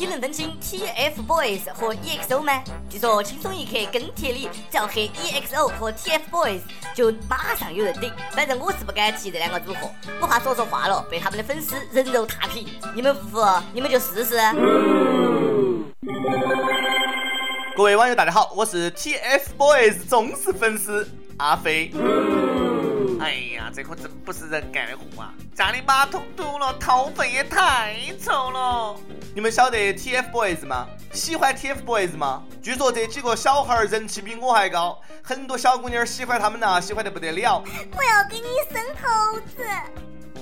你能分清 TFBOYS 和 EXO 吗？据说轻松一刻跟帖里只要黑 EXO 和 TFBOYS，就马上有人顶。反正我是不敢提这两个组合，我怕说错话了被他们的粉丝人肉踏平。你们服？你们就试试。各位网友，大家好，我是 TFBOYS 忠实粉丝阿飞。哎呀，这可真不是人干的活啊！家里马桶堵了，掏粪也太臭了。你们晓得 TFBOYS 吗？喜欢 TFBOYS 吗？据说这几个小孩人气比我还高，很多小姑娘喜欢他们呐，喜欢的不得了。我要给你生猴子。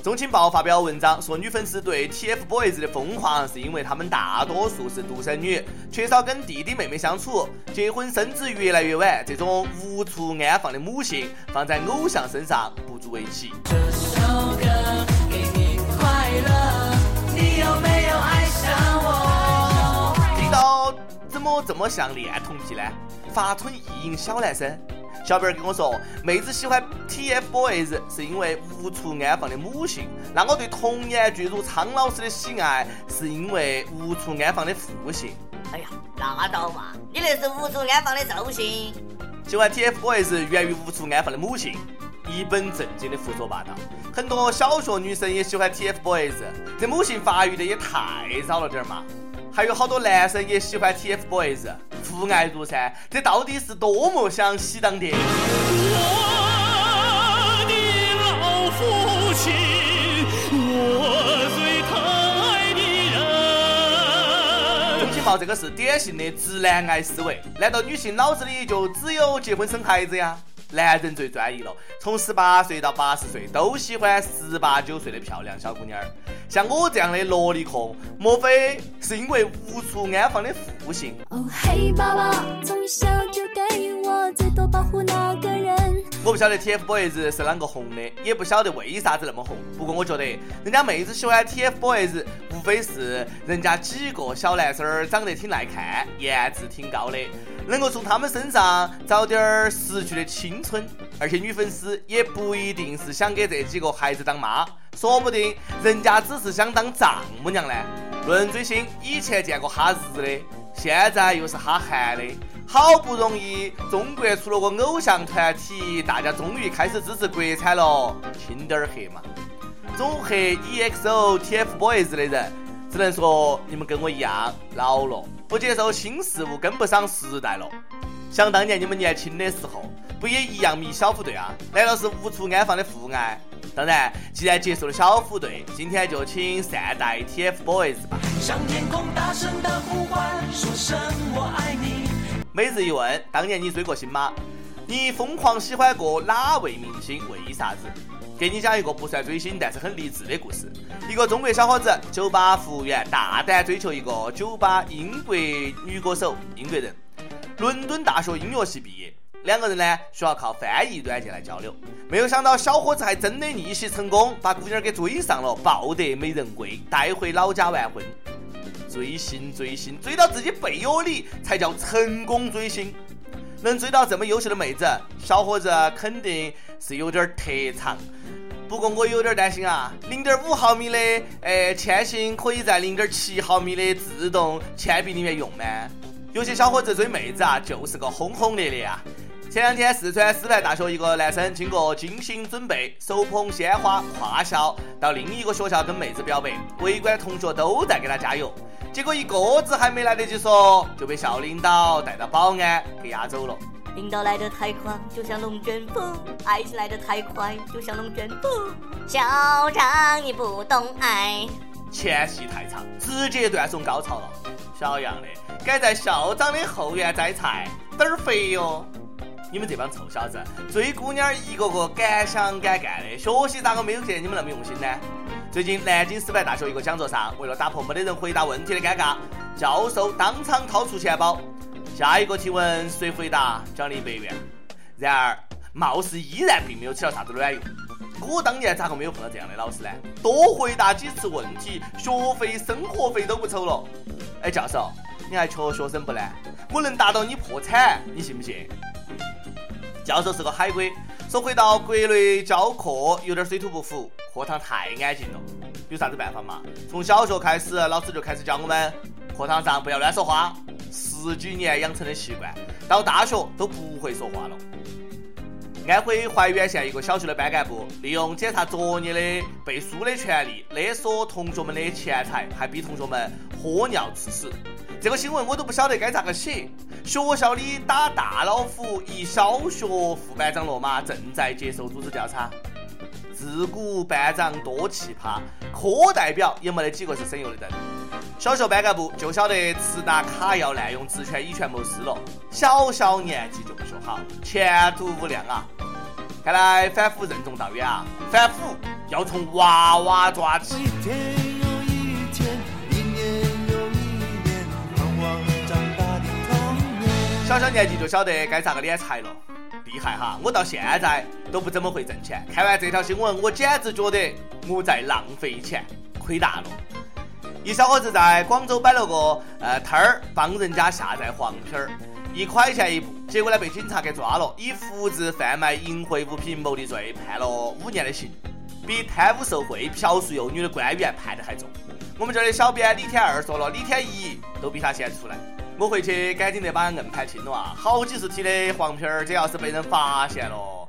中青报发表文章说，女粉丝对 TFBOYS 的疯狂是因为他们大多数是独生女，缺少跟弟弟妹妹相处，结婚生子越来越晚，这种无处安放的母性放在偶像身上不足为奇。这首歌给你快乐，你有没有爱上我？听到怎么这么像恋童癖呢？发春意淫小男生。小编儿跟我说，妹子喜欢 TFBOYS 是因为无处安放的母性，那我对童颜巨乳苍老师的喜爱是因为无处安放的父性。哎呀，拉倒嘛，你那是无处安放的兽性。喜欢 TFBOYS 源于无处安放的母性，一本正经的胡说八道。很多小学女生也喜欢 TFBOYS，这母性发育的也太早了点儿嘛。还有好多男生也喜欢 TFBOYS。父爱如山，这到底是多么想喜当爹？我的老父亲，我最疼爱的人。中青报这个是典型的直男癌思维，难道女性脑子里就只有结婚生孩子呀？男人最专一了，从十八岁到八十岁都喜欢十八九岁的漂亮小姑娘儿。像我这样的萝莉控，莫非是因为无处安放的父性？哦嘿，爸爸，从小就给我最多保护那个人。我不晓得 TFBOYS 是啷个红的，也不晓得为啥子那么红。不过我觉得，人家妹子喜欢 TFBOYS，无非是人家几个小男生儿长得挺耐看，颜值挺高的。能够从他们身上找点儿失去的青春，而且女粉丝也不一定是想给这几个孩子当妈，说不定人家只是想当丈母娘呢。论追星，以前见过哈日的，现在又是哈韩的，好不容易中国出了个偶像团体，大家终于开始支持国产了，轻点儿黑嘛。总黑 EXO、TFBOYS 的人，只能说你们跟我一样老了。不接受新事物，跟不上时代了。想当年你们年轻的时候，不也一样迷小虎队啊？难道是无处安放的父爱？当然，既然接受了小虎队，今天就请善待 TFBOYS 吧。向天空大声的呼唤，说声我爱你。每日一问：当年你追过星吗？你疯狂喜欢过哪位明星？为啥子？给你讲一个不算追星，但是很励志的故事。一个中国小伙子，酒吧服务员，大胆追求一个酒吧英国女歌手，英国人，伦敦大学音乐系毕业。两个人呢，需要靠翻译软件来交流。没有想到，小伙子还真的逆袭成功，把姑娘给追上了，抱得美人归，带回老家完婚。追星，追星，追到自己背窝里才叫成功追星。能追到这么优秀的妹子，小伙子肯定是有点特长。不过我有点担心啊，零点五毫米的，诶，铅芯可以在零点七毫米的自动铅笔里面用吗？有些小伙子追妹子啊，就是个轰轰烈烈啊。前两天四川师范大学一个男生经过精心准备，手捧鲜花跨校到另一个学校跟妹子表白，围观同学都在给他加油。结果一个字还没来得及说，就被校领导带到保安给押走了。领导来得太快，就像龙卷风；爱情来得太快，就像龙卷风。校长，你不懂爱。前戏太长，直接断送高潮了。小样的，该在校长的后院摘菜，胆儿肥哟！你们这帮臭小子，追姑娘一个个敢想敢干的，学习咋个没有见你们那么用心呢？最近南京师范大学一个讲座上，为了打破没得人回答问题的尴尬，教授当场掏出钱包。下一个提问谁回答，奖励一百元。然而，貌似依然并没有起到啥子卵用。我当年咋个没有碰到这样的老师呢？多回答几次问题，学费、生活费都不愁了。哎，教授，你还缺学生不呢？我能打到你破产，你信不信？教授是个海归，说回到国内教课有点水土不服，课堂太安静了。有啥子办法嘛？从小学开始，老师就开始教我们。课堂上不要乱说话，十几年养成的习惯，到大学都不会说话了。安徽怀远县一个小学的班干部利用检查作业的背书的权利勒索同学们的钱财，还逼同学们喝尿吃屎。这个新闻我都不晓得该咋个写。学校里打大老虎，一小学副班长落马，正在接受组织调查。自古班长多奇葩，课代表也没得几个是省油的灯。小学班干部就晓得吃拿卡要滥用职权以权谋私了，小小年纪就不学好，前途无量啊！看来反腐任重道远啊，反腐要从娃娃抓起。小小年纪就晓得该咋个敛财了，厉害哈！我到现在都不怎么会挣钱，看完这条新闻，我简直觉得我在浪费钱，亏大了。一小伙子在广州摆了个呃摊儿，帮人家下载黄片儿，一块钱一部，结果呢被警察给抓了，以复制贩卖淫秽物品牟利罪判了五年的刑，比贪污受贿、嫖宿幼女的官员判的还重。我们这儿的小编李天二说了，李天一都比他先出来。我回去赶紧得把硬盘清了啊！好几十 T 的黄片儿，这要是被人发现了，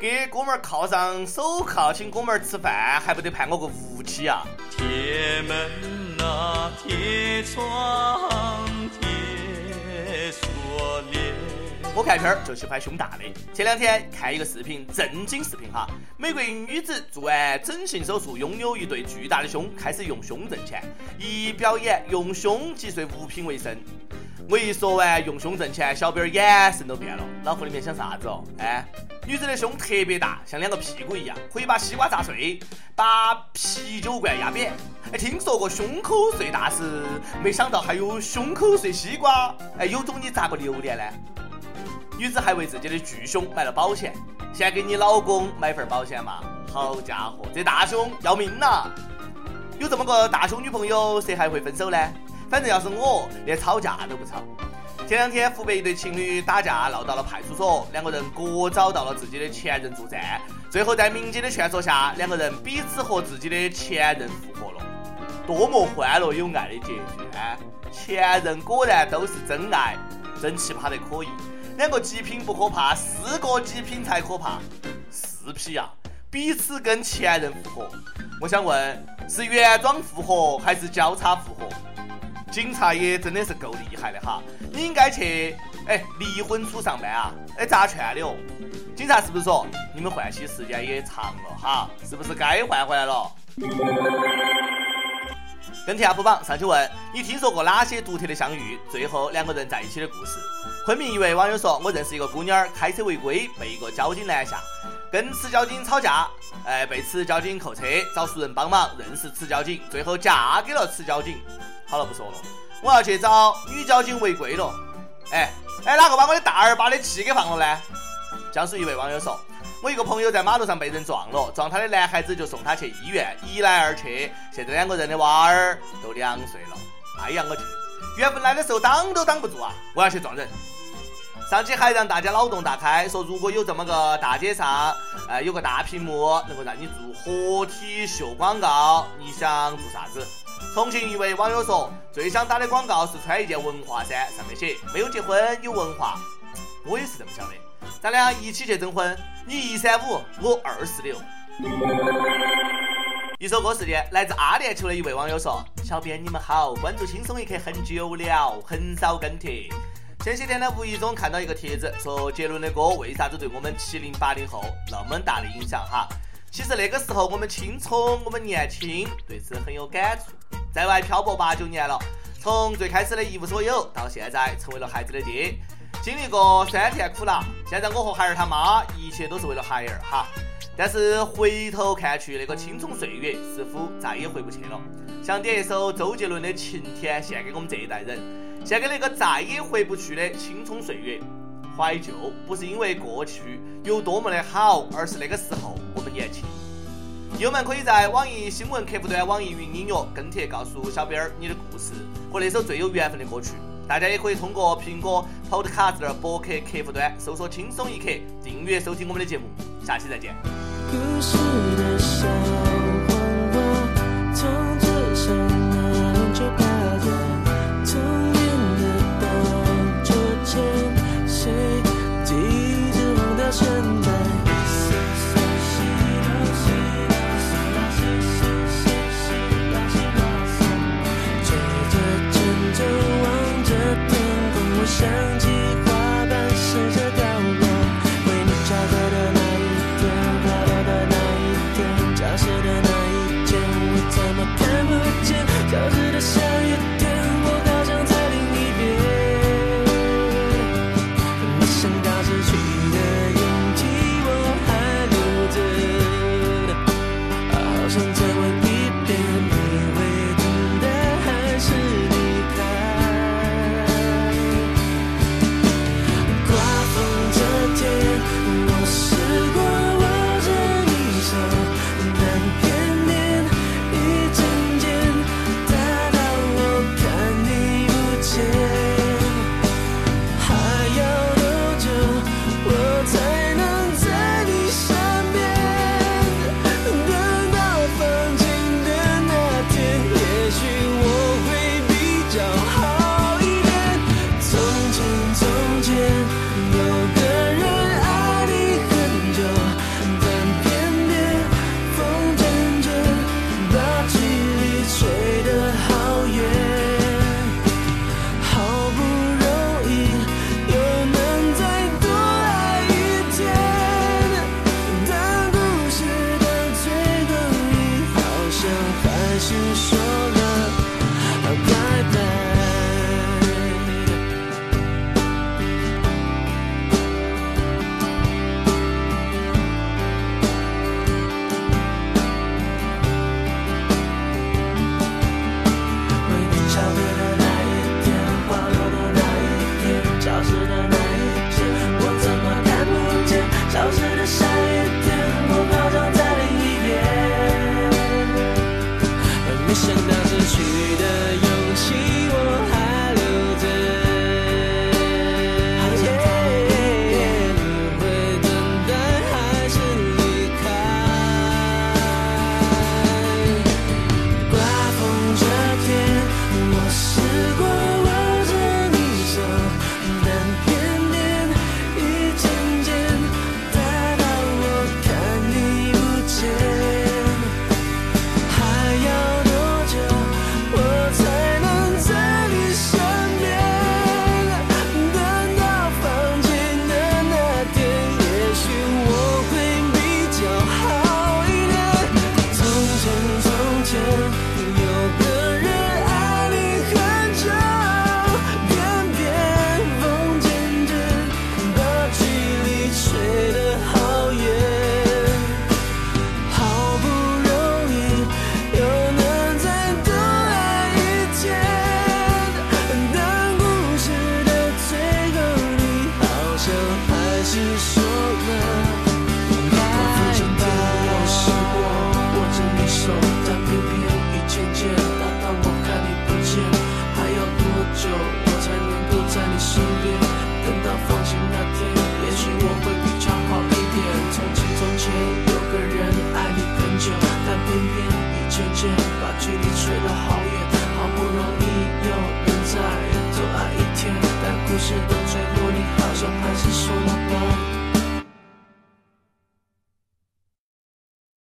给哥们儿铐上手铐，请哥们儿吃饭，还不得判我个无期啊！铁门。啊铁窗我看片儿就喜欢胸大的。前两天看一个视频，震惊视频哈！美国女子做完整形手术，拥有一对巨大的胸，开始用胸挣钱，一表演用胸击碎物品为生。我一说完用胸挣钱，小编眼神都变了，脑壳里面想啥子哦？哎，女子的胸特别大，像两个屁股一样，可以把西瓜砸碎，把啤酒罐压扁。哎，听说过胸口碎大石，没想到还有胸口碎西瓜。哎，有种你咋个榴莲呢？女子还为自己的巨胸买了保险，先给你老公买份保险嘛。好家伙，这大胸要命呐！有这么个大胸女朋友，谁还会分手呢？反正要是我，连吵架都不吵。前两天湖北一对情侣打架闹到了派出所，两个人各找到了自己的前任助战，最后在民警的劝说下，两个人彼此和自己的前任复合了。多么欢乐有爱的结局啊！前任果然都是真爱，真奇葩的可以。两个极品不可怕，四个极品才可怕。四匹呀，彼此跟前任复合。我想问，是原装复合还是交叉复合？警察也真的是够厉害的哈，你应该去哎离婚处上班啊，哎咋劝的哦？警察是不是说你们换妻时间也长了哈？是不是该换回来了？跟帖 UP 榜上去问你听说过哪些独特的相遇，最后两个人在一起的故事？昆明一位网友说，我认识一个姑娘，开车违规被一个交警拦下，跟此交警吵架，哎被此交警扣车，找熟人帮忙认识此交警，最后嫁给了此交警。好了，不说了，我要去找女交警违规了。哎哎，哪个把我的大二八的气给放了呢？江苏一位网友说，我一个朋友在马路上被人撞了，撞他的男孩子就送他去医院，一来二去，现在两个人的娃儿都两岁了。哎呀，我去，缘分来的时候挡都挡不住啊！我要去撞人。上期还让大家脑洞大开，说如果有这么个大街上，呃，有个大屏幕能够让你做活体秀广告，你想做啥子？重庆一位网友说：“最想打的广告是穿一件文化衫，上面写‘没有结婚有文化’。我也是这么想的。咱俩一起去征婚，你一三五，我二四六。”一首歌时间，来自阿联酋的一位网友说：“小编你们好，关注轻松一刻很久了，很少跟帖。前些天呢，无意中看到一个帖子，说杰伦的歌为啥子对我们七零八零后那么大的影响哈？其实那个时候我们青葱，我们年轻，对此很有感触。”在外漂泊八九年了，从最开始的一无所有，到现在成为了孩子的爹，经历过酸甜苦辣。现在我和孩儿他妈，一切都是为了孩儿哈。但是回头看去，那个青葱岁月似乎再也回不去了。想点一首周杰伦的《晴天》，献给我们这一代人，献给那个再也回不去的青葱岁月。怀旧不是因为过去有多么的好，而是那个时候我们年轻。友们可以在网易新闻客户端、网易云音乐跟帖告诉小编儿你的故事和那首最有缘分的歌曲。大家也可以通过苹果 Podcast 博客客户端搜索“轻松一刻”，订阅收听我们的节目。下期再见。故事的 mission.